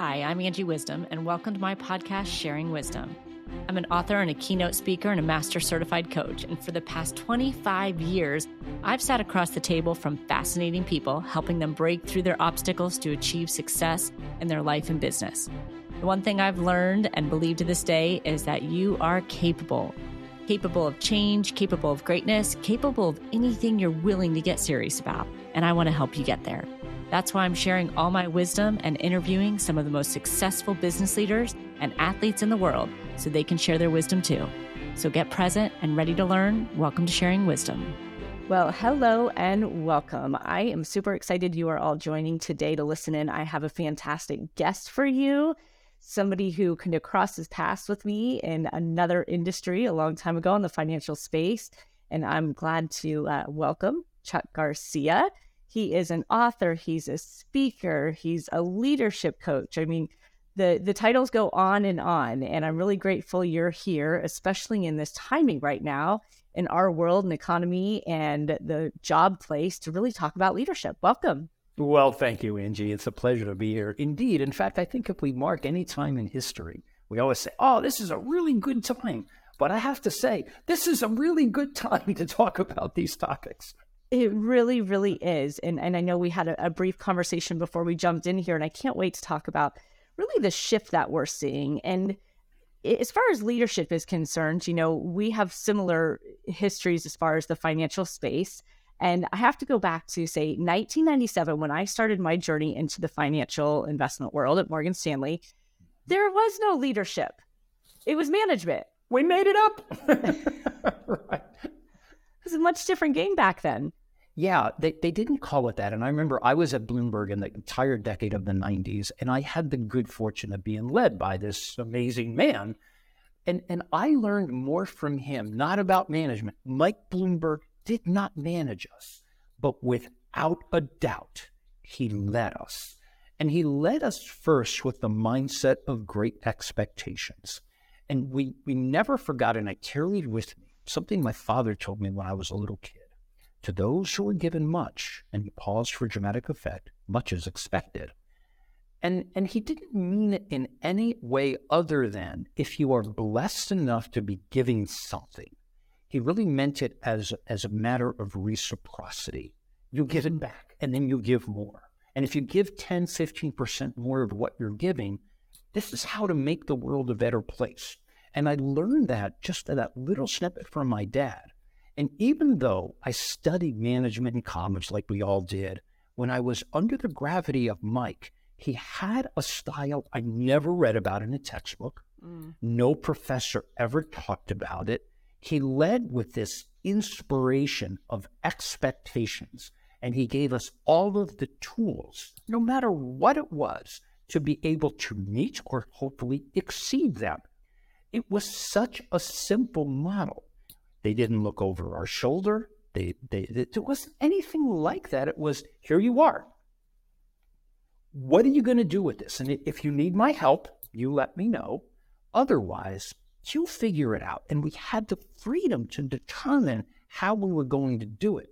Hi, I'm Angie Wisdom, and welcome to my podcast, Sharing Wisdom. I'm an author and a keynote speaker and a master certified coach. And for the past 25 years, I've sat across the table from fascinating people, helping them break through their obstacles to achieve success in their life and business. The one thing I've learned and believe to this day is that you are capable. Capable of change, capable of greatness, capable of anything you're willing to get serious about. And I want to help you get there. That's why I'm sharing all my wisdom and interviewing some of the most successful business leaders and athletes in the world so they can share their wisdom too. So get present and ready to learn. Welcome to Sharing Wisdom. Well, hello and welcome. I am super excited you are all joining today to listen in. I have a fantastic guest for you, somebody who kind of crosses paths with me in another industry a long time ago in the financial space. And I'm glad to uh, welcome Chuck Garcia. He is an author, he's a speaker, he's a leadership coach. I mean, the the titles go on and on and I'm really grateful you're here, especially in this timing right now in our world and economy and the job place to really talk about leadership. Welcome. Well, thank you, Angie. It's a pleasure to be here. Indeed. In fact, I think if we mark any time in history, we always say, oh, this is a really good time. But I have to say, this is a really good time to talk about these topics. It really, really is. And and I know we had a, a, brief conversation before we jumped in here, and I can't wait to talk about really the shift that we're seeing. And as far as leadership is concerned, you know, we have similar histories as far as the financial space. And I have to go back to say 1997 when I started my journey into the financial investment world at Morgan Stanley. There was no leadership. It was management. We made it up. right. It was a much different game back then. Yeah, they, they didn't call it that. And I remember I was at Bloomberg in the entire decade of the 90s, and I had the good fortune of being led by this amazing man. And, and I learned more from him, not about management. Mike Bloomberg did not manage us, but without a doubt, he led us. And he led us first with the mindset of great expectations. And we, we never forgot, and I carried with me something my father told me when I was a little kid. To those who are given much, and he paused for dramatic effect, much is expected. And, and he didn't mean it in any way other than if you are blessed enough to be giving something. He really meant it as, as a matter of reciprocity. You give it back, and then you give more. And if you give 10, 15% more of what you're giving, this is how to make the world a better place. And I learned that just that little snippet from my dad. And even though I studied management in college like we all did, when I was under the gravity of Mike, he had a style I never read about in a textbook. Mm. No professor ever talked about it. He led with this inspiration of expectations, and he gave us all of the tools, no matter what it was, to be able to meet or hopefully exceed them. It was such a simple model they didn't look over our shoulder. They, they, it wasn't anything like that. It was, here you are. What are you going to do with this? And if you need my help, you let me know. Otherwise, you figure it out. And we had the freedom to determine how we were going to do it.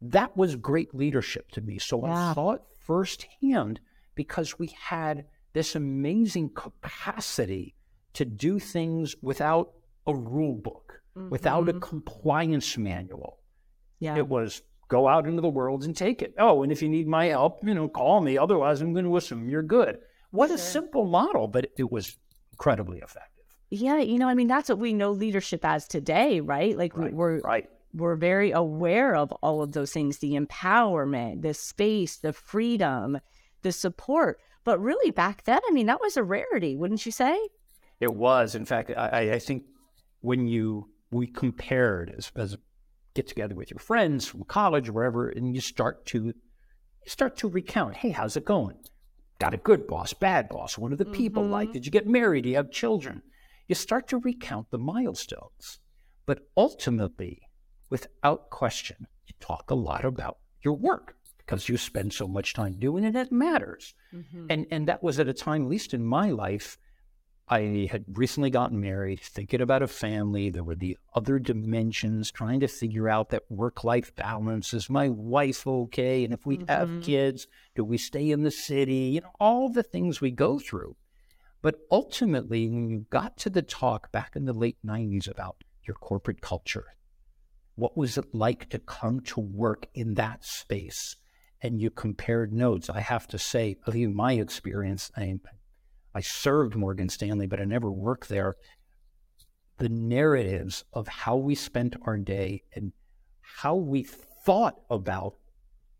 That was great leadership to me. So. I saw it firsthand because we had this amazing capacity to do things without a rule book mm-hmm. without a mm-hmm. compliance manual. Yeah. It was go out into the world and take it. Oh, and if you need my help, you know, call me. Otherwise, I'm going to assume you're good. What sure. a simple model, but it was incredibly effective. Yeah, you know, I mean, that's what we know leadership as today, right? Like right, we're right. We're very aware of all of those things: the empowerment, the space, the freedom, the support. But really, back then, I mean, that was a rarity, wouldn't you say? It was. In fact, I, I think when you we compared as, as get together with your friends from college, wherever, and you start to you start to recount, hey, how's it going? Got a good boss, bad boss, one of the people mm-hmm. like? Did you get married? Do you have children? You start to recount the milestones. But ultimately, without question, you talk a lot about your work because you spend so much time doing it, it matters. Mm-hmm. And and that was at a time, at least in my life, I had recently gotten married, thinking about a family. There were the other dimensions, trying to figure out that work life balance. Is my wife okay? And if we mm-hmm. have kids, do we stay in the city? You know, all the things we go through. But ultimately, when you got to the talk back in the late 90s about your corporate culture, what was it like to come to work in that space? And you compared notes. I have to say, in my experience, I, I served Morgan Stanley, but I never worked there. The narratives of how we spent our day and how we thought about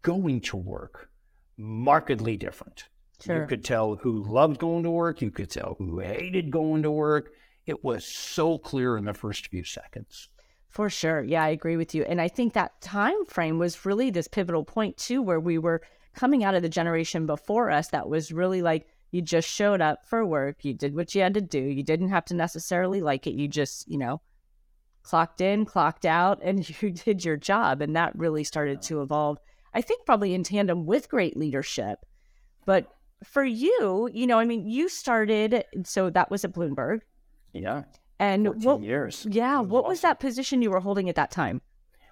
going to work markedly different. Sure. You could tell who loved going to work. You could tell who hated going to work. It was so clear in the first few seconds. For sure. Yeah, I agree with you. And I think that time frame was really this pivotal point too, where we were coming out of the generation before us that was really like you just showed up for work, you did what you had to do. You didn't have to necessarily like it. You just, you know, clocked in, clocked out, and you did your job. And that really started to evolve, I think, probably in tandem with great leadership. But for you, you know, I mean, you started, so that was at Bloomberg. Yeah. And what years? Yeah. What awesome. was that position you were holding at that time?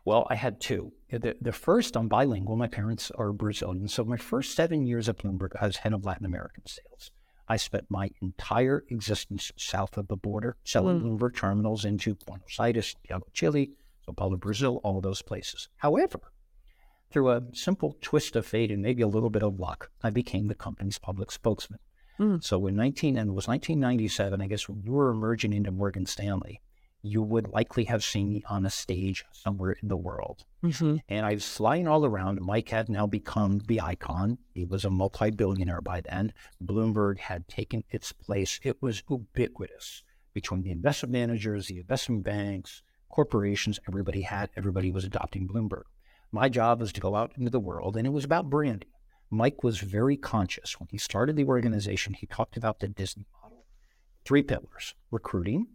Well, I had two. The, the first, I'm bilingual. My parents are Brazilian. So my first seven years at Bloomberg, I was head of Latin American sales. I spent my entire existence south of the border, selling mm. Bloomberg terminals into Buenos Aires, Santiago, Chile, Sao Paulo, Brazil, all those places. However, through a simple twist of fate and maybe a little bit of luck, I became the company's public spokesman. Mm. So in 19 and it was 1997, I guess when you were emerging into Morgan Stanley, you would likely have seen me on a stage somewhere in the world. Mm-hmm. And I was flying all around. Mike had now become the icon. He was a multi-billionaire by then. Bloomberg had taken its place. It was ubiquitous between the investment managers, the investment banks, corporations. Everybody had, everybody was adopting Bloomberg. My job was to go out into the world, and it was about branding. Mike was very conscious. When he started the organization, he talked about the Disney model. Three pillars recruiting,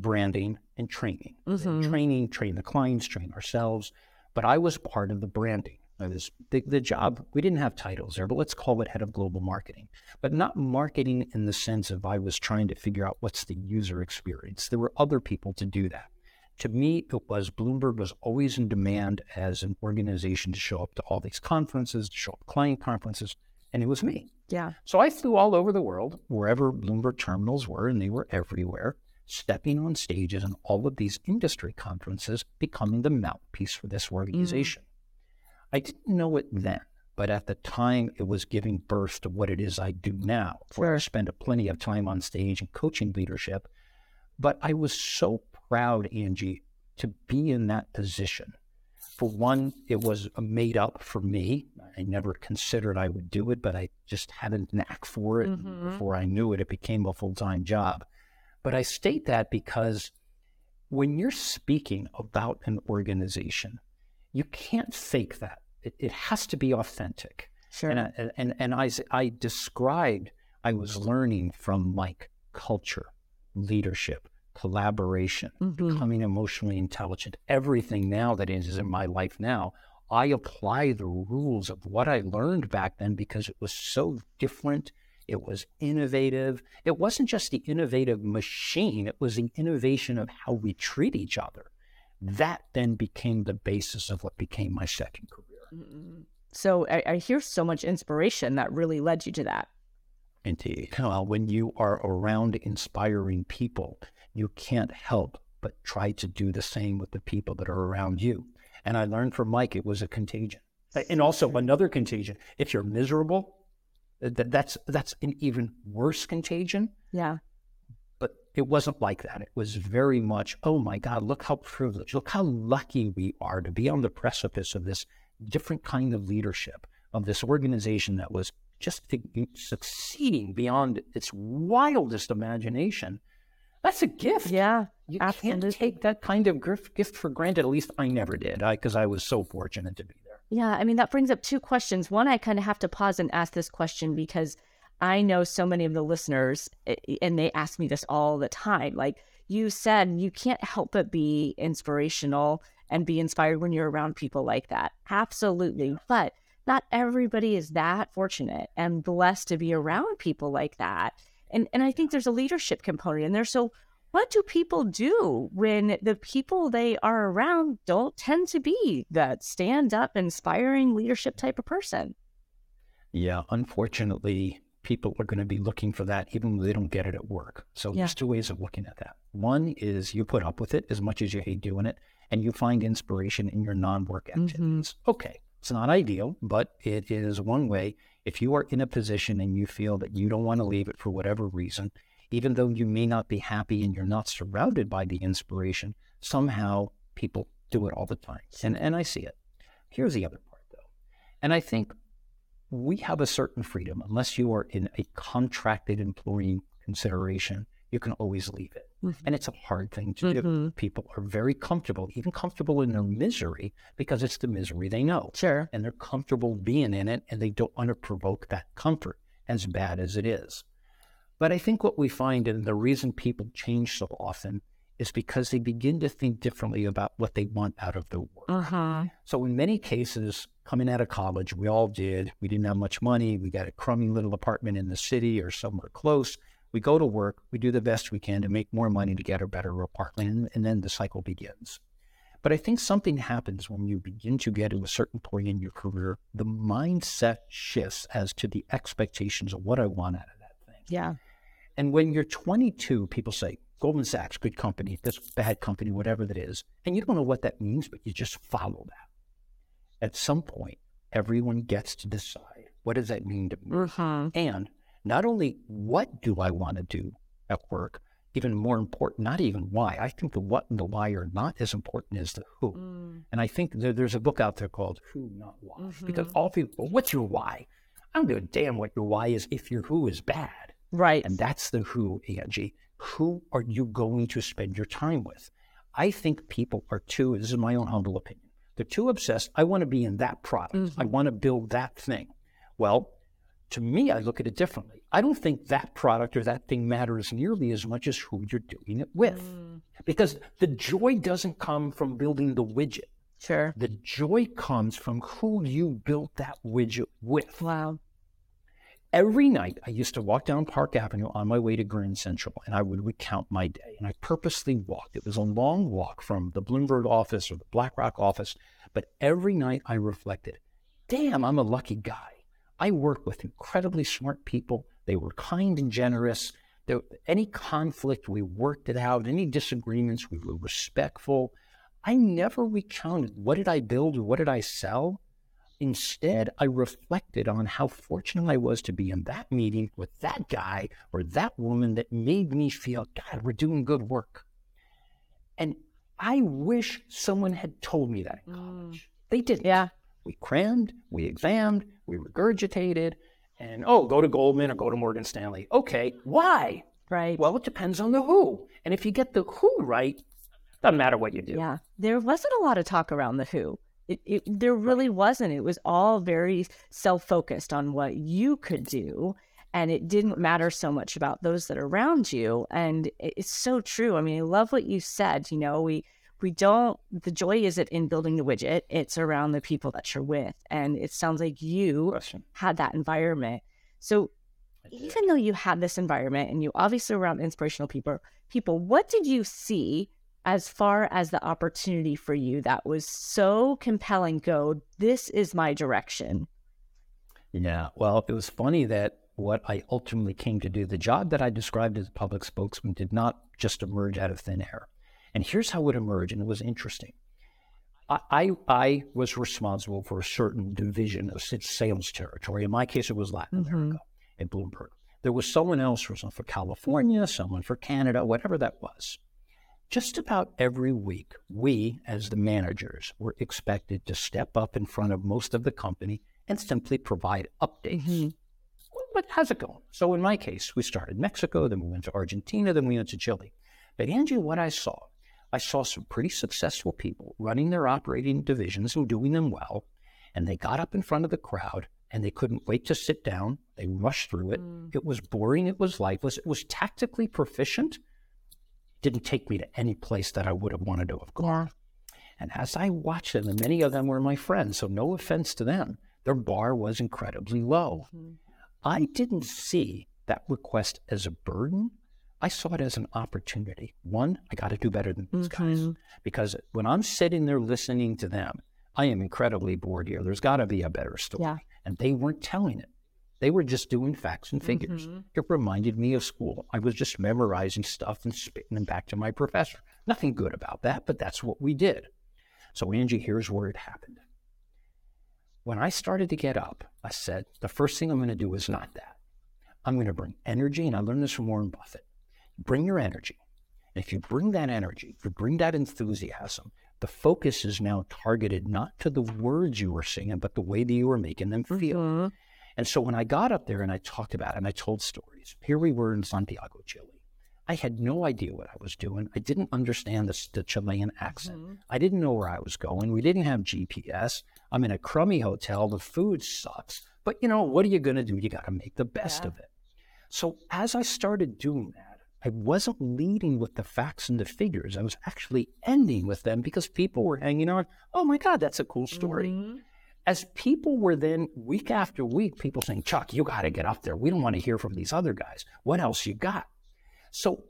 branding, and training. Mm-hmm. Training, train the clients, train ourselves. But I was part of the branding. Was the, the job, we didn't have titles there, but let's call it head of global marketing. But not marketing in the sense of I was trying to figure out what's the user experience. There were other people to do that to me, it was Bloomberg was always in demand as an organization to show up to all these conferences, to show up client conferences, and it was me. Yeah. So I flew all over the world, wherever Bloomberg terminals were, and they were everywhere, stepping on stages in all of these industry conferences, becoming the mouthpiece for this organization. Mm-hmm. I didn't know it then, but at the time, it was giving birth to what it is I do now, where I spend plenty of time on stage and coaching leadership. But I was so proud, Angie, to be in that position. For one, it was made up for me. I never considered I would do it, but I just had a knack for it. Mm-hmm. Before I knew it, it became a full time job. But I state that because when you're speaking about an organization, you can't fake that. It, it has to be authentic. Sure. And, I, and, and I, I described, I was learning from Mike culture, leadership, collaboration, mm-hmm. becoming emotionally intelligent, everything now that is in my life now, I apply the rules of what I learned back then because it was so different. It was innovative. It wasn't just the innovative machine, it was the innovation of how we treat each other. That then became the basis of what became my second career. So I, I hear so much inspiration that really led you to that. Indeed. Well, when you are around inspiring people, you can't help but try to do the same with the people that are around you. And I learned from Mike it was a contagion. And also another contagion. If you're miserable, that that's that's an even worse contagion. Yeah. But it wasn't like that. It was very much, oh my God, look how privileged, look how lucky we are to be on the precipice of this different kind of leadership, of this organization that was just succeeding beyond its wildest imagination that's a gift. Yeah. You absolutely. can't take that kind of gift for granted. At least I never did because I, I was so fortunate to be. Yeah. I mean, that brings up two questions. One, I kind of have to pause and ask this question because I know so many of the listeners, eh, eh, and they ask me this all the time. Like you said, you can't help but be inspirational and be inspired when you're around people like that. Absolutely. But not everybody is that fortunate and blessed to be around people like that. And and I think there's a leadership component in there. So what do people do when the people they are around don't tend to be that stand up, inspiring leadership type of person? Yeah, unfortunately, people are going to be looking for that even though they don't get it at work. So yeah. there's two ways of looking at that. One is you put up with it as much as you hate doing it, and you find inspiration in your non-work mm-hmm. activities. Mm-hmm. Okay, it's not ideal, but it is one way. If you are in a position and you feel that you don't want to leave it for whatever reason, even though you may not be happy and you're not surrounded by the inspiration, somehow people do it all the time. And, and I see it. Here's the other part, though. And I think we have a certain freedom, unless you are in a contracted employee consideration, you can always leave it. Mm-hmm. And it's a hard thing to mm-hmm. do. People are very comfortable, even comfortable in their misery because it's the misery they know. Sure. And they're comfortable being in it and they don't want to provoke that comfort, as bad as it is. But I think what we find, and the reason people change so often, is because they begin to think differently about what they want out of their work. Uh-huh. So, in many cases, coming out of college, we all did. We didn't have much money. We got a crummy little apartment in the city or somewhere close. We go to work. We do the best we can to make more money to get a better apartment, and, and then the cycle begins. But I think something happens when you begin to get to a certain point in your career. The mindset shifts as to the expectations of what I want out of that thing. Yeah. And when you're 22, people say, Goldman Sachs, good company, this bad company, whatever that is. And you don't know what that means, but you just follow that. At some point, everyone gets to decide what does that mean to me? Mm-hmm. And not only what do I want to do at work, even more important, not even why. I think the what and the why are not as important as the who. Mm. And I think there, there's a book out there called Who, Not Why. Mm-hmm. Because all people, well, what's your why? I don't give a damn what your why is if your who is bad. Right. And that's the who, Angie. Who are you going to spend your time with? I think people are too, this is my own humble opinion, they're too obsessed. I want to be in that product. Mm-hmm. I want to build that thing. Well, to me, I look at it differently. I don't think that product or that thing matters nearly as much as who you're doing it with. Mm. Because the joy doesn't come from building the widget. Sure. The joy comes from who you built that widget with. Wow. Every night, I used to walk down Park Avenue on my way to Grand Central, and I would recount my day. And I purposely walked. It was a long walk from the Bloomberg office or the BlackRock office, but every night I reflected, damn, I'm a lucky guy. I work with incredibly smart people. They were kind and generous. There, any conflict, we worked it out. Any disagreements, we were respectful. I never recounted what did I build or what did I sell. Instead, I reflected on how fortunate I was to be in that meeting with that guy or that woman that made me feel, God, we're doing good work. And I wish someone had told me that in mm. college. Mm. They didn't. Yeah. We crammed, we examined, we regurgitated, and oh, go to Goldman or go to Morgan Stanley. Okay, why? Right. Well, it depends on the who. And if you get the who right, doesn't matter what you do. Yeah. There wasn't a lot of talk around the who. It, it, there really wasn't. It was all very self focused on what you could do. And it didn't matter so much about those that are around you. And it's so true. I mean, I love what you said. You know, we, we don't, the joy isn't in building the widget, it's around the people that you're with. And it sounds like you Question. had that environment. So even though you had this environment and you obviously were around inspirational people, people, what did you see as far as the opportunity for you that was so compelling go this is my direction yeah well it was funny that what i ultimately came to do the job that i described as a public spokesman did not just emerge out of thin air and here's how it emerged and it was interesting I, I, I was responsible for a certain division of sales territory. In my case, it was Latin mm-hmm. America at Bloomberg. There was someone else responsible for California, someone for Canada, whatever that was. Just about every week, we, as the managers, were expected to step up in front of most of the company and simply provide updates. Mm-hmm. But how's it going? So, in my case, we started Mexico, then we went to Argentina, then we went to Chile. But, Angie, what I saw, I saw some pretty successful people running their operating divisions and doing them well. And they got up in front of the crowd and they couldn't wait to sit down. They rushed through it. Mm. It was boring. It was lifeless. It was tactically proficient, didn't take me to any place that I would have wanted to have gone. And as I watched them, and many of them were my friends, so no offense to them, their bar was incredibly low. Mm-hmm. I didn't see that request as a burden. I saw it as an opportunity. One, I got to do better than these mm-hmm. guys because when I'm sitting there listening to them, I am incredibly bored here. There's got to be a better story. Yeah. And they weren't telling it. They were just doing facts and figures. Mm-hmm. It reminded me of school. I was just memorizing stuff and spitting them back to my professor. Nothing good about that, but that's what we did. So, Angie, here's where it happened. When I started to get up, I said, the first thing I'm going to do is not that. I'm going to bring energy, and I learned this from Warren Buffett. Bring your energy. And if you bring that energy, if you bring that enthusiasm, the focus is now targeted not to the words you were singing, but the way that you were making them feel. Mm-hmm. And so when I got up there and I talked about it and I told stories, here we were in Santiago, Chile. I had no idea what I was doing. I didn't understand the, the Chilean accent. Mm-hmm. I didn't know where I was going. We didn't have GPS. I'm in a crummy hotel. The food sucks. But you know, what are you going to do? You got to make the best yeah. of it. So as I started doing that, I wasn't leading with the facts and the figures. I was actually ending with them because people were hanging on. Oh my God, that's a cool story. Mm-hmm. As people were then, week after week, people saying, Chuck, you got to get up there. We don't want to hear from these other guys. What else you got? So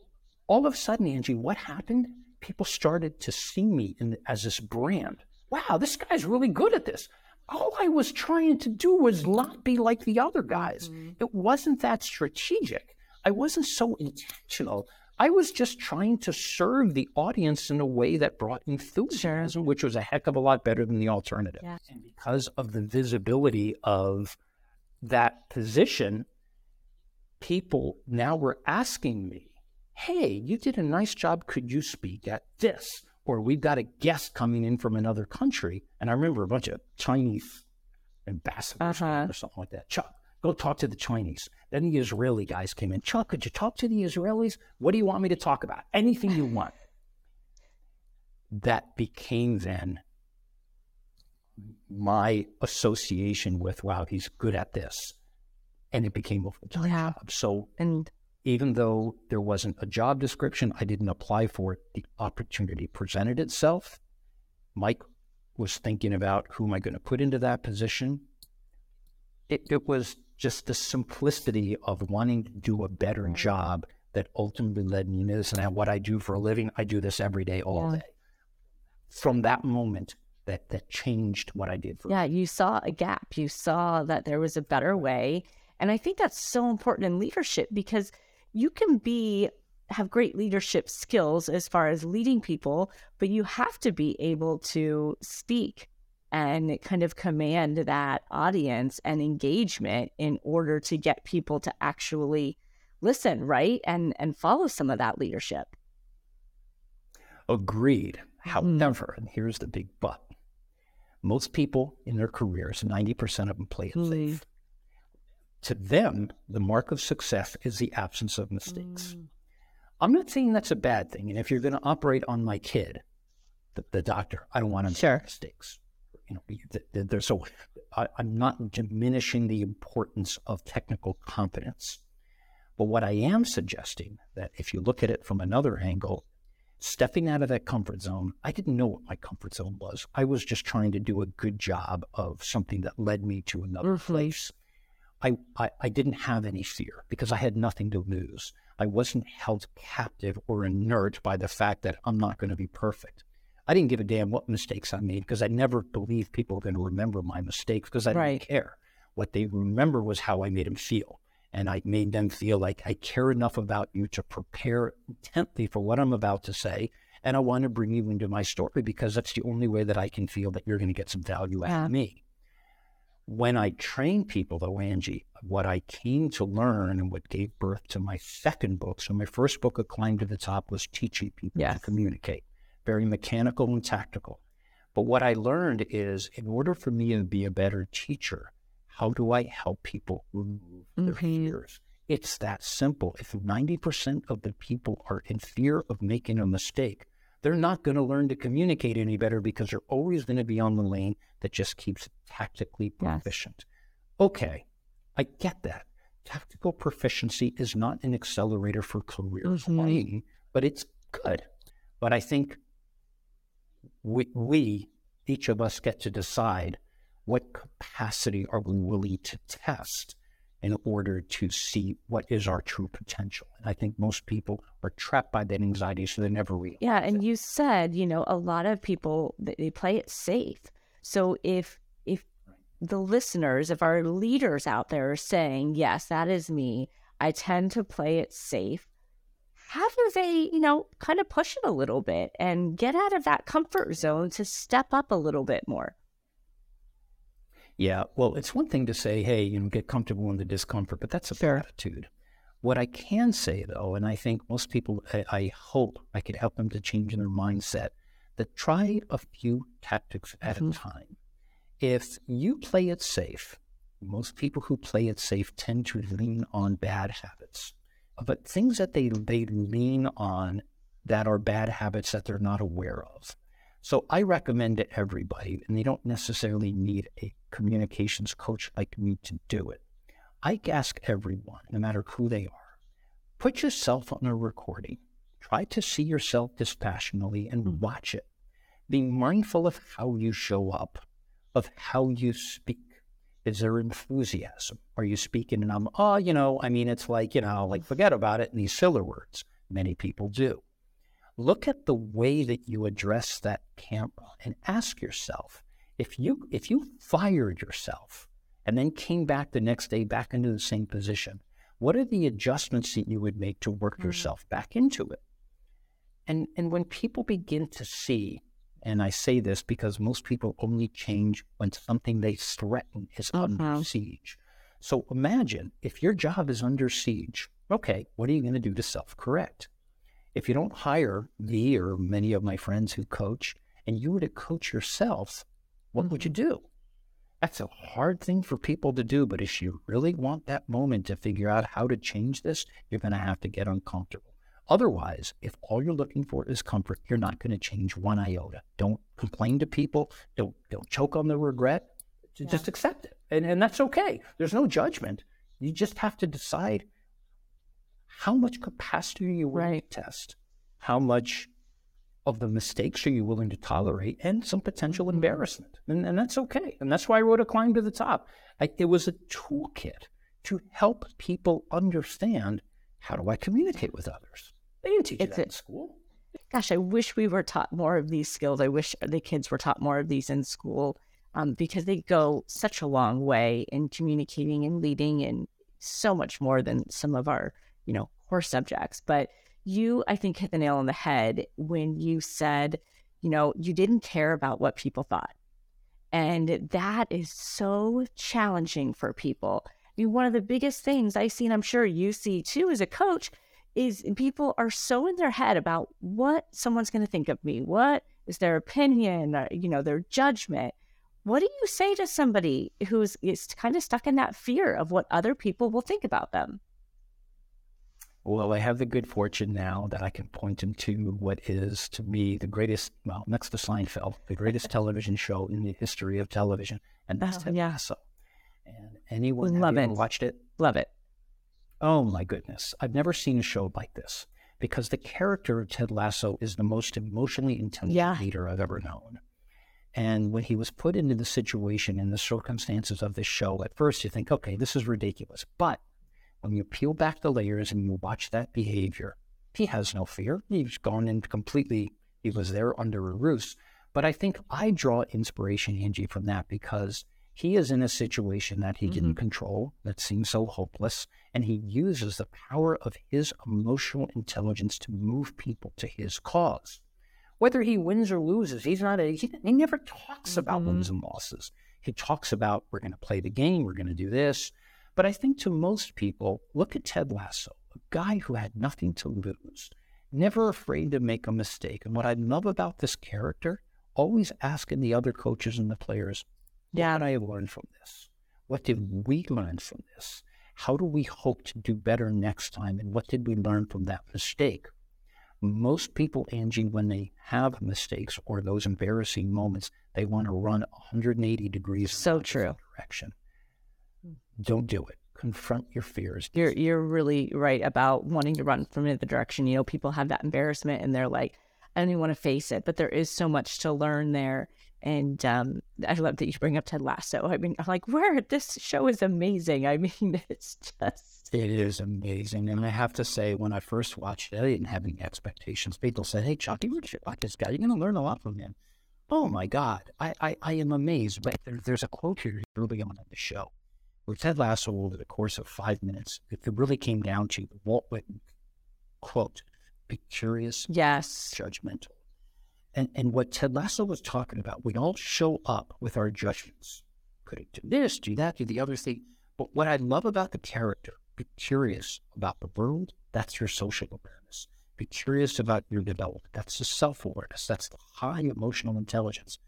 all of a sudden, Angie, what happened? People started to see me in, as this brand. Wow, this guy's really good at this. All I was trying to do was not be like the other guys. Mm-hmm. It wasn't that strategic. I wasn't so intentional. I was just trying to serve the audience in a way that brought enthusiasm, which was a heck of a lot better than the alternative. Yeah. And because of the visibility of that position, people now were asking me, Hey, you did a nice job. Could you speak at this? Or we've got a guest coming in from another country. And I remember a bunch of Chinese ambassadors uh-huh. or something like that. Chuck, Go talk to the Chinese. Then the Israeli guys came in. Chuck, could you talk to the Israelis? What do you want me to talk about? Anything you want. That became then my association with, wow, he's good at this. And it became a full time yeah. job. So, and even though there wasn't a job description, I didn't apply for it. The opportunity presented itself. Mike was thinking about who am I going to put into that position. It, it was just the simplicity of wanting to do a better job that ultimately led me to this. And what I do for a living, I do this every day, all yeah. day. From that moment, that that changed what I did. For yeah, me. you saw a gap. You saw that there was a better way, and I think that's so important in leadership because you can be have great leadership skills as far as leading people, but you have to be able to speak and kind of command that audience and engagement in order to get people to actually listen, right? And and follow some of that leadership. Agreed. Mm-hmm. However, and here's the big but. Most people in their careers, 90% of them play it mm. safe. To them, the mark of success is the absence of mistakes. Mm. I'm not saying that's a bad thing. And if you're going to operate on my kid, the, the doctor, I don't want him sure. to make mistakes you know, there's so I, I'm not diminishing the importance of technical competence. But what I am suggesting that if you look at it from another angle, stepping out of that comfort zone, I didn't know what my comfort zone was. I was just trying to do a good job of something that led me to another mm-hmm. place. I, I, I didn't have any fear because I had nothing to lose. I wasn't held captive or inert by the fact that I'm not going to be perfect. I didn't give a damn what mistakes I made because I never believed people were going to remember my mistakes because I didn't care. What they remember was how I made them feel. And I made them feel like I care enough about you to prepare intently for what I'm about to say. And I want to bring you into my story because that's the only way that I can feel that you're going to get some value out of me. When I train people, though, Angie, what I came to learn and what gave birth to my second book. So, my first book, A Climb to the Top, was teaching people yes. to communicate very mechanical and tactical. But what I learned is in order for me to be a better teacher, how do I help people remove their mm-hmm. fears? It's that simple. If 90% of the people are in fear of making a mistake, they're not going to learn to communicate any better because they're always going to be on the lane that just keeps tactically proficient. Yes. Okay, I get that. Tactical proficiency is not an accelerator for career mm-hmm. but it's good. But I think we, we, each of us, get to decide what capacity are we willing to test in order to see what is our true potential. And I think most people are trapped by that anxiety, so they never realize. Yeah, and it. you said, you know, a lot of people they play it safe. So if if the listeners, if our leaders out there are saying, yes, that is me, I tend to play it safe. How do they, you know, kind of push it a little bit and get out of that comfort zone to step up a little bit more? Yeah, well, it's one thing to say, hey, you know, get comfortable in the discomfort, but that's a fair attitude. What I can say, though, and I think most people, I, I, hope I could help them to change in their mindset, that try a few tactics at mm-hmm. a time. If you play it safe, most people who play it safe tend to lean on bad habits. But things that they, they lean on that are bad habits that they're not aware of. So I recommend to everybody, and they don't necessarily need a communications coach like me to do it. I ask everyone, no matter who they are, put yourself on a recording. Try to see yourself dispassionately and mm-hmm. watch it. Be mindful of how you show up, of how you speak. Is there enthusiasm? Are you speaking and I'm, oh, you know, I mean, it's like, you know, like forget about it in these filler words. Many people do. Look at the way that you address that camera and ask yourself, if you if you fired yourself and then came back the next day back into the same position, what are the adjustments that you would make to work mm-hmm. yourself back into it? And and when people begin to see, and I say this because most people only change when something they threaten is under siege. So imagine if your job is under siege, okay, what are you going to do to self correct? If you don't hire me or many of my friends who coach, and you were to coach yourself, what would you mm-hmm. do? That's a hard thing for people to do, but if you really want that moment to figure out how to change this, you're going to have to get uncomfortable. Otherwise, if all you're looking for is comfort, you're not going to change one iota. Don't complain to people. Don't don't choke on the regret. Yeah. Just accept it, and and that's okay. There's no judgment. You just have to decide how much capacity are you willing right. to test, how much of the mistakes are you willing to tolerate and some potential mm-hmm. embarrassment. And, and that's okay. And that's why I wrote A Climb to the Top. I, it was a toolkit to help people understand how do I communicate with others. They didn't teach it's that a, in school. Gosh, I wish we were taught more of these skills. I wish the kids were taught more of these in school um, because they go such a long way in communicating and leading and so much more than some of our, you know, core subjects. But you, I think, hit the nail on the head when you said, you know, you didn't care about what people thought. And that is so challenging for people. I mean, one of the biggest things I see, and I'm sure you see too as a coach, is people are so in their head about what someone's going to think of me. What is their opinion, or, uh, you know, their judgment. What do you say to somebody who's is kind of stuck in that fear of what other people will think about them? Well, I have the good fortune now that I can point him to what is, to me, the greatest, well, next to Seinfeld, the greatest television show in the history of television, and that's oh, Ted yeah. Lasso. And anyone love it. watched it? Love it. Oh my goodness, I've never seen a show like this because the character of Ted Lasso is the most emotionally intelligent yeah. leader I've ever known. And when he was put into the situation and the circumstances of this show, at first you think, okay, this is ridiculous, but when you peel back the layers and you watch that behavior, he has no fear. He's gone in completely, he was there under a roost. But I think I draw inspiration, Angie, from that because he is in a situation that he mm-hmm. didn't control, that seems so hopeless, and he uses the power of his emotional intelligence to move people to his cause. Whether he wins or loses, he's not a, he, he never talks about mm-hmm. wins and losses. He talks about, we're going to play the game, we're going to do this. But I think to most people, look at Ted Lasso, a guy who had nothing to lose, never afraid to make a mistake. And what I love about this character, always asking the other coaches and the players, yeah. what did I learn from this? What did we learn from this? How do we hope to do better next time? And what did we learn from that mistake? Most people, Angie, when they have mistakes or those embarrassing moments, they want to run 180 degrees so true direction. Don't do it. Confront your fears. You're you're really right about wanting to run from the direction. You know, people have that embarrassment and they're like, I don't even want to face it. But there is so much to learn there. And um, I love that you bring up Ted Lasso. I mean, I'm like, where this show is amazing. I mean, it's just. It is amazing. And I have to say, when I first watched it, I didn't have any expectations. People said, Hey, Chuck, you should watch this guy. You're going to learn a lot from him. Oh my God. I, I, I am amazed. But there, there's a quote here early on in the show where Ted Lasso, over the course of five minutes, if it really came down to Walt Whitman quote, be curious, yes, judgmental. And, and what Ted Lasso was talking about, we all show up with our judgments. Could it do this, do that, do the other thing? But what I love about the character, be curious about the world, that's your social awareness. Be curious about your development. That's the self awareness. That's the high emotional intelligence.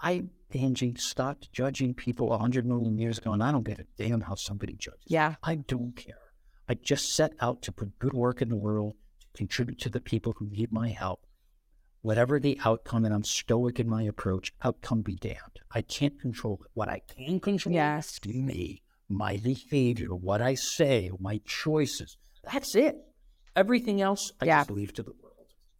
I, Angie, stopped judging people 100 million years ago, and I don't give a damn how somebody judges. Yeah. I don't care. I just set out to put good work in the world, to contribute to the people who need my help. Whatever the outcome, and I'm stoic in my approach, outcome be damned. I can't control it. What I can control yes. is me, my behavior, what I say, my choices. That's it. Everything else, I yeah. just leave to the world.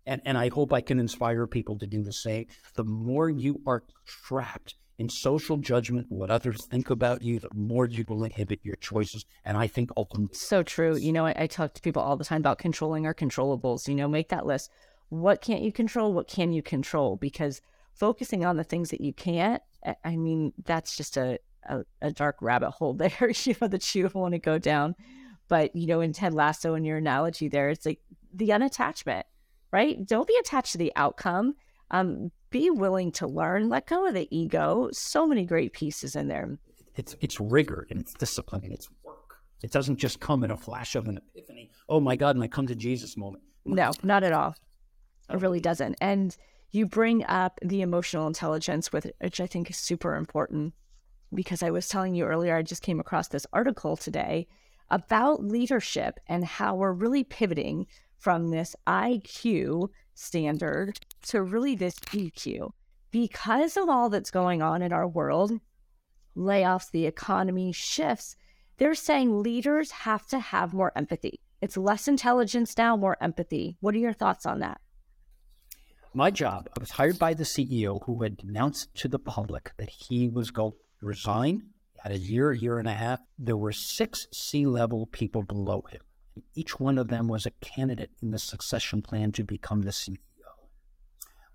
And, and I hope I can inspire people to do the same. The more you are trapped in social judgment, what others think about you, the more you will inhibit your choices. And I think ultimately. So true. You know, I, I talk to people all the time about controlling our controllables. You know, make that list. What can't you control? What can you control? Because focusing on the things that you can't, I mean, that's just a, a, a dark rabbit hole there, you know, that you want to go down. But, you know, in Ted Lasso, in your analogy there, it's like the unattachment, right? Don't be attached to the outcome. Um, be willing to learn, let go of the ego. So many great pieces in there. It's it's rigor and it's discipline and it's work. It doesn't just come in a flash of an epiphany. Oh my God, my come to Jesus moment. No, not at all. It really doesn't. And you bring up the emotional intelligence with which I think is super important because I was telling you earlier, I just came across this article today about leadership and how we're really pivoting from this IQ standard to really this EQ. Because of all that's going on in our world, layoffs, the economy, shifts, they're saying leaders have to have more empathy. It's less intelligence now, more empathy. What are your thoughts on that? My job, I was hired by the CEO who had announced to the public that he was going to resign. At a year, year and a half, there were six C level people below him. Each one of them was a candidate in the succession plan to become the CEO.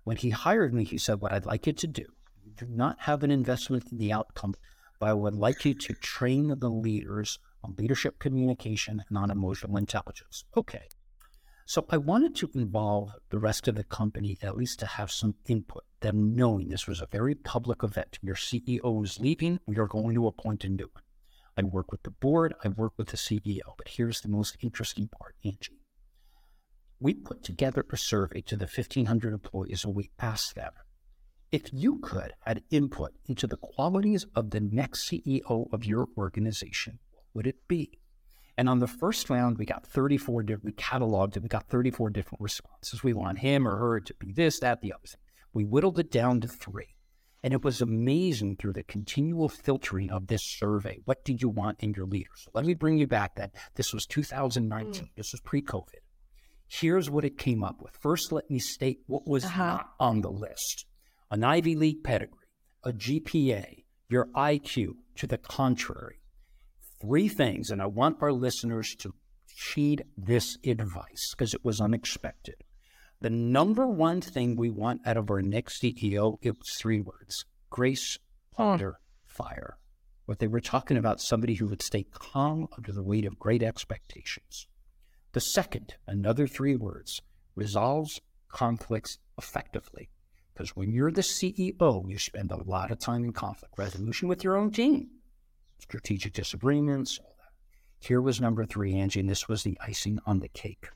When he hired me, he said, What I'd like you to do, you do not have an investment in the outcome, but I would like you to train the leaders on leadership communication and on emotional intelligence. Okay. So I wanted to involve the rest of the company, at least to have some input, them knowing this was a very public event. Your CEO is leaving, we are going to appoint a new one. I work with the board, I work with the CEO. But here's the most interesting part, Angie. We put together a survey to the 1,500 employees and we asked them if you could add input into the qualities of the next CEO of your organization, what would it be? And on the first round, we got 34 different, we cataloged it, we got 34 different responses. We want him or her to be this, that, the other thing. We whittled it down to three. And it was amazing through the continual filtering of this survey. What do you want in your leader? So let me bring you back then. This was 2019. Mm. This was pre COVID. Here's what it came up with. First, let me state what was uh-huh. not on the list an Ivy League pedigree, a GPA, your IQ. To the contrary, three things. And I want our listeners to heed this advice because it was unexpected. The number one thing we want out of our next CEO, it was three words grace under fire. What they were talking about, somebody who would stay calm under the weight of great expectations. The second, another three words, resolves conflicts effectively. Because when you're the CEO, you spend a lot of time in conflict resolution with your own team, strategic disagreements. Here was number three, Angie, and this was the icing on the cake.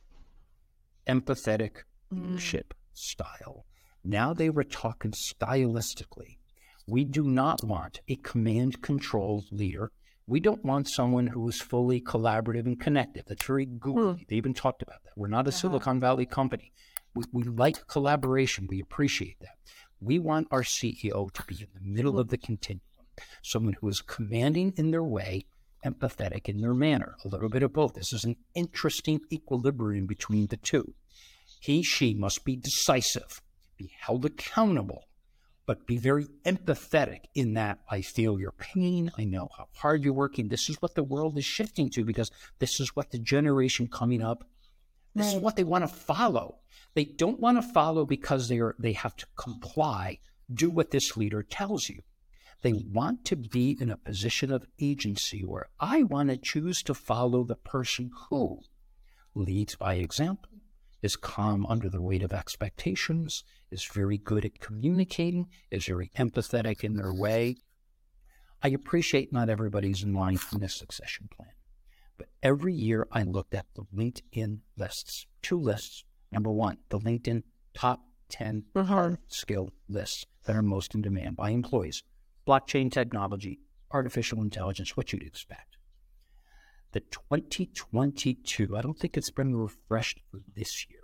Empathetic leadership mm. style. Now they were talking stylistically. We do not want a command control leader. We don't want someone who is fully collaborative and connected. That's very Google. Mm. They even talked about that. We're not a uh-huh. Silicon Valley company. We, we like collaboration. We appreciate that. We want our CEO to be in the middle of the continuum, someone who is commanding in their way, empathetic in their manner, a little bit of both. This is an interesting equilibrium between the two. He, she must be decisive, be held accountable, but be very empathetic in that I feel your pain. I know how hard you're working. This is what the world is shifting to because this is what the generation coming up, this is what they want to follow. They don't want to follow because they are they have to comply, do what this leader tells you. They want to be in a position of agency where I want to choose to follow the person who leads by example, is calm under the weight of expectations, is very good at communicating, is very empathetic in their way. I appreciate not everybody's in line in this succession plan, but every year I looked at the LinkedIn lists, two lists. Number one, the LinkedIn top 10 hard skill lists that are most in demand by employees blockchain technology, artificial intelligence, what you'd expect. The 2022, I don't think it's been refreshed for this year.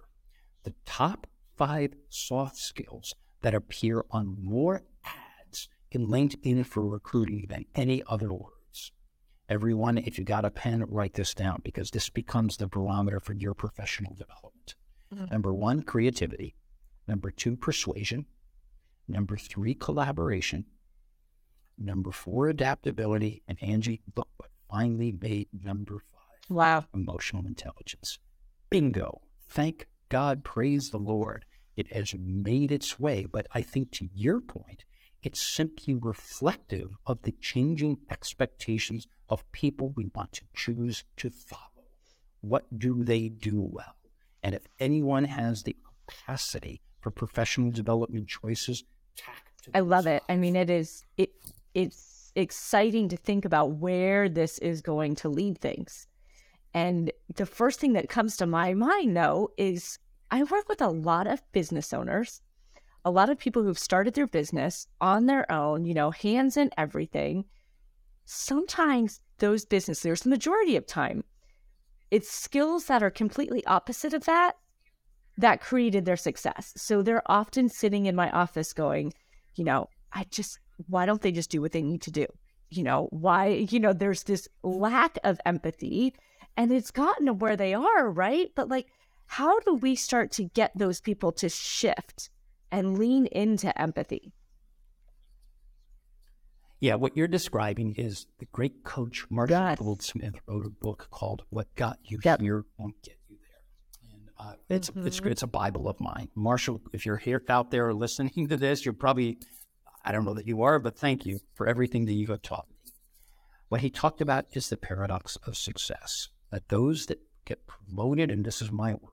The top five soft skills that appear on more ads in LinkedIn for recruiting than any other words. Everyone, if you got a pen, write this down because this becomes the barometer for your professional development. Mm-hmm. Number one, creativity. Number two, persuasion. Number three, collaboration. Number four, adaptability. And Angie, look what finally made number five. Wow. Emotional intelligence. Bingo. Thank God, praise the Lord. It has made its way. But I think to your point, it's simply reflective of the changing expectations of people we want to choose to follow. What do they do well? And if anyone has the capacity for professional development choices, I love it. I mean, it is it it's exciting to think about where this is going to lead things. And the first thing that comes to my mind, though, is I work with a lot of business owners, a lot of people who've started their business on their own, you know, hands in everything. Sometimes those business leaders, the majority of time, it's skills that are completely opposite of that that created their success. So they're often sitting in my office going, you know, I just why don't they just do what they need to do? You know, why, you know, there's this lack of empathy and it's gotten to where they are, right? But like, how do we start to get those people to shift and lean into empathy? Yeah, what you're describing is the great coach Marshall Goldsmith wrote a book called "What Got You yep. Here Won't Get You There," and uh, it's mm-hmm. it's it's a Bible of mine. Marshall, if you're here out there listening to this, you're probably I don't know that you are, but thank you for everything that you have taught me. What he talked about is the paradox of success that those that get promoted, and this is my world,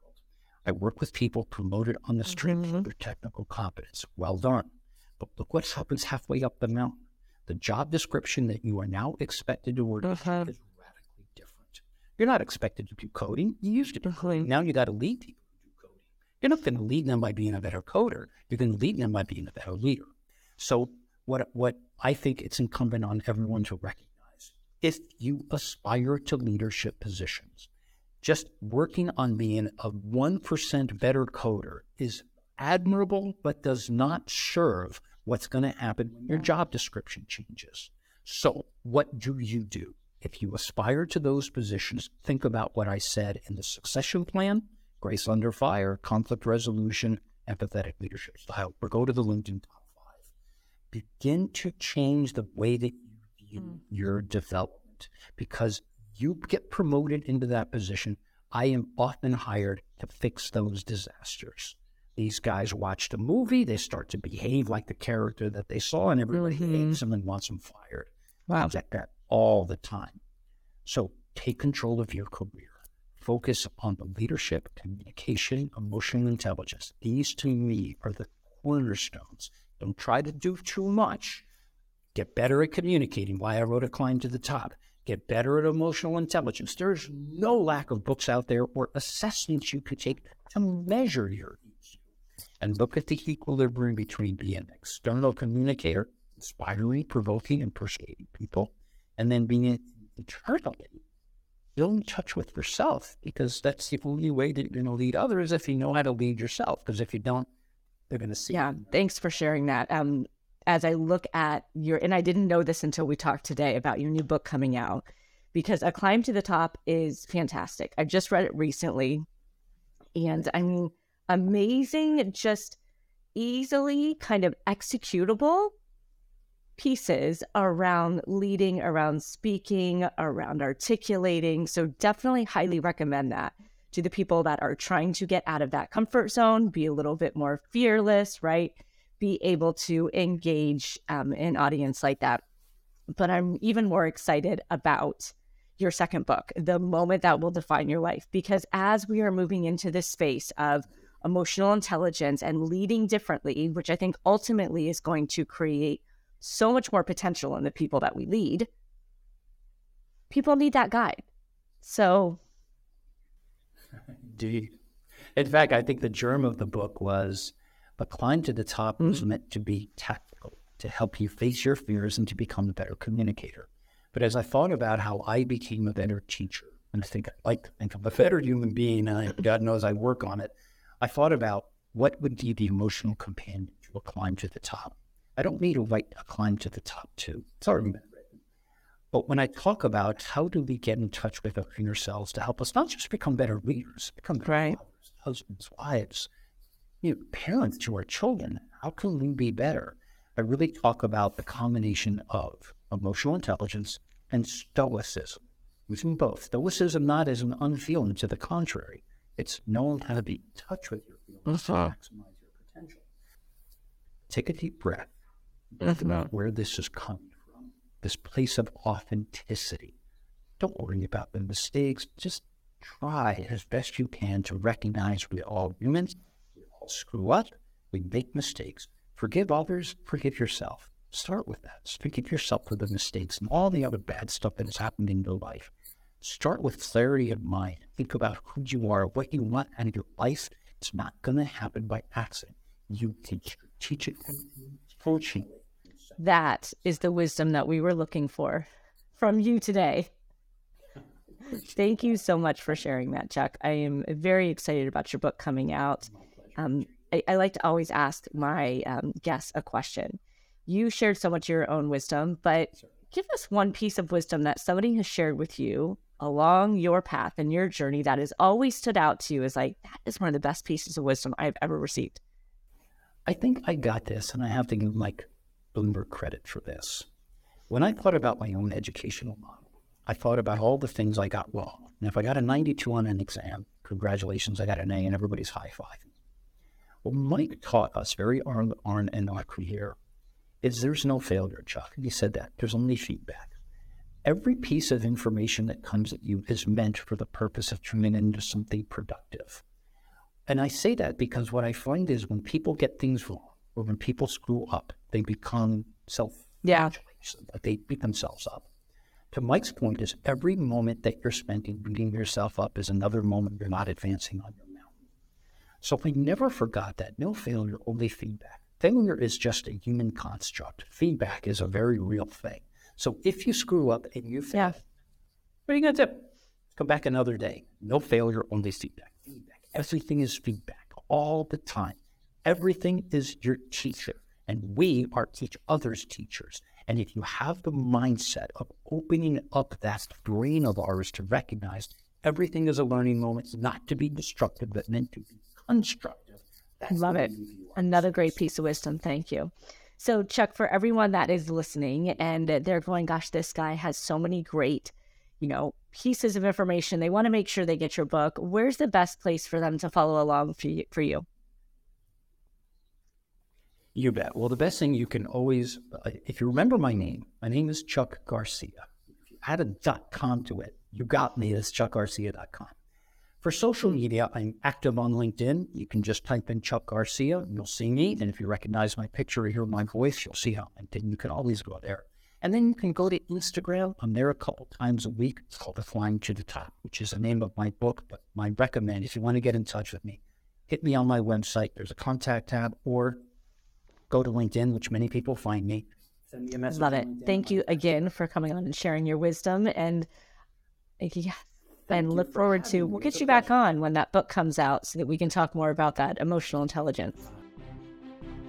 I work with people promoted on the street mm-hmm. for their technical competence. Well done. But look what happens halfway up the mountain. The job description that you are now expected to work uh-huh. is radically different. You're not expected to do coding. You used to do coding. Now you got to lead people to do coding. You're not going to lead them by being a better coder. You're going to lead them by being a better leader. So what what I think it's incumbent on everyone to recognize if you aspire to leadership positions, just working on being a one percent better coder is admirable, but does not serve what's going to happen when your job description changes. So, what do you do? If you aspire to those positions, think about what I said in the succession plan grace under fire, conflict resolution, empathetic leadership style, or go to the LinkedIn begin to change the way that you view mm. your development because you get promoted into that position. I am often hired to fix those disasters. These guys watched a movie, they start to behave like the character that they saw, and everybody mm-hmm. hates them and wants them fired. Wow. It's like that all the time. So take control of your career. Focus on the leadership, communication, emotional intelligence. These to me are the cornerstones don't try to do too much. Get better at communicating. Why I wrote a climb to the top. Get better at emotional intelligence. There's no lack of books out there or assessments you could take to measure your EQ. And look at the equilibrium between being an external communicator, inspiring, provoking, and persuading people, and then being internally still in touch with yourself because that's the only way that you're going to lead others if you know how to lead yourself. Because if you don't, they're going to see. Yeah, thanks for sharing that. Um, as I look at your, and I didn't know this until we talked today about your new book coming out, because A Climb to the Top is fantastic. I just read it recently, and I mean, amazing. Just easily kind of executable pieces around leading, around speaking, around articulating. So definitely highly recommend that to the people that are trying to get out of that comfort zone, be a little bit more fearless, right? Be able to engage um, an audience like that. But I'm even more excited about your second book, The Moment That Will Define Your Life, because as we are moving into this space of emotional intelligence and leading differently, which I think ultimately is going to create so much more potential in the people that we lead, people need that guide. So, indeed. In fact, I think the germ of the book was the climb to the top mm-hmm. was meant to be tactical, to help you face your fears and to become a better communicator. But as I thought about how I became a better teacher, and I think I like to think I'm a better human being, and God knows I work on it, I thought about what would be the emotional companion to a climb to the top. I don't need to write a climb to the top too. Sorry, already been written. But when I talk about how do we get in touch with our inner selves to help us not just become better leaders, become better right. fathers, husbands, wives, you know, parents to our children, how can we be better? I really talk about the combination of emotional intelligence and stoicism. Using both. Stoicism not as an unfeeling, to the contrary. It's knowing how to be in touch with your feelings to uh-huh. maximize your potential. Take a deep breath Think about where this is coming this place of authenticity. Don't worry about the mistakes. Just try as best you can to recognize we're all humans. We all screw up. We make mistakes. Forgive others. Forgive yourself. Start with that. Forgive yourself for the mistakes and all the other bad stuff that has happened in your life. Start with clarity of mind. Think about who you are, what you want out of your life. It's not going to happen by accident. You teach, teach it coaching that is the wisdom that we were looking for from you today. Thank you so much for sharing that, Chuck. I am very excited about your book coming out. Um, I, I, like to always ask my um, guests a question. You shared so much of your own wisdom, but give us one piece of wisdom that somebody has shared with you along your path and your journey that has always stood out to you as like, that is one of the best pieces of wisdom I've ever received. I think I got this, and I have to give Mike Bloomberg credit for this. When I thought about my own educational model, I thought about all the things I got wrong. And if I got a 92 on an exam, congratulations, I got an A, and everybody's high five. What Mike taught us very early on in our career is there's no failure, Chuck. He said that. There's only feedback. Every piece of information that comes at you is meant for the purpose of turning into something productive. And I say that because what I find is when people get things wrong, or when people screw up, they become self yeah. they beat themselves up. To Mike's point is every moment that you're spending beating yourself up is another moment you're not advancing on your mountain. So we never forgot that no failure, only feedback. Failure is just a human construct. Feedback is a very real thing. So if you screw up and you fail, yeah. what are you going to do? Come back another day. No failure, only feedback. Feedback. Everything is feedback all the time. Everything is your teacher, and we are each other's teachers. And if you have the mindset of opening up that brain of ours to recognize everything is a learning moment, not to be destructive, but meant to be constructive. I love it. Another great piece of wisdom. Thank you. So, Chuck, for everyone that is listening and they're going, gosh, this guy has so many great, you know, pieces of information. They want to make sure they get your book. Where's the best place for them to follow along for you? For you? You bet. Well, the best thing you can always, if you remember my name, my name is Chuck Garcia. If you add a com to it, you got me as chuckgarcia.com. For social media, I'm active on LinkedIn. You can just type in Chuck Garcia, and you'll see me. And if you recognize my picture or hear my voice, you'll see how LinkedIn. You can always go there. And then you can go to Instagram. I'm there a couple times a week. It's called The Climb to the Top, which is the name of my book. But my recommend, if you want to get in touch with me, hit me on my website. There's a contact tab or go to LinkedIn, which many people find me. Send me a message. Love it. Thank you again for coming on and sharing your wisdom. And yes, and look forward to we'll get you back on when that book comes out so that we can talk more about that emotional intelligence.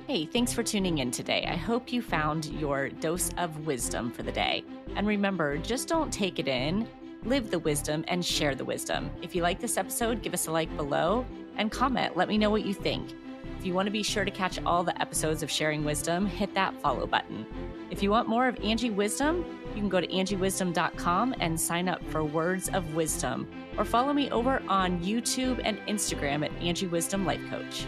Hey, thanks for tuning in today. I hope you found your dose of wisdom for the day. And remember, just don't take it in, live the wisdom and share the wisdom. If you like this episode, give us a like below and comment. Let me know what you think. If you want to be sure to catch all the episodes of Sharing Wisdom, hit that follow button. If you want more of Angie Wisdom, you can go to angiewisdom.com and sign up for Words of Wisdom, or follow me over on YouTube and Instagram at Angie Wisdom Life Coach.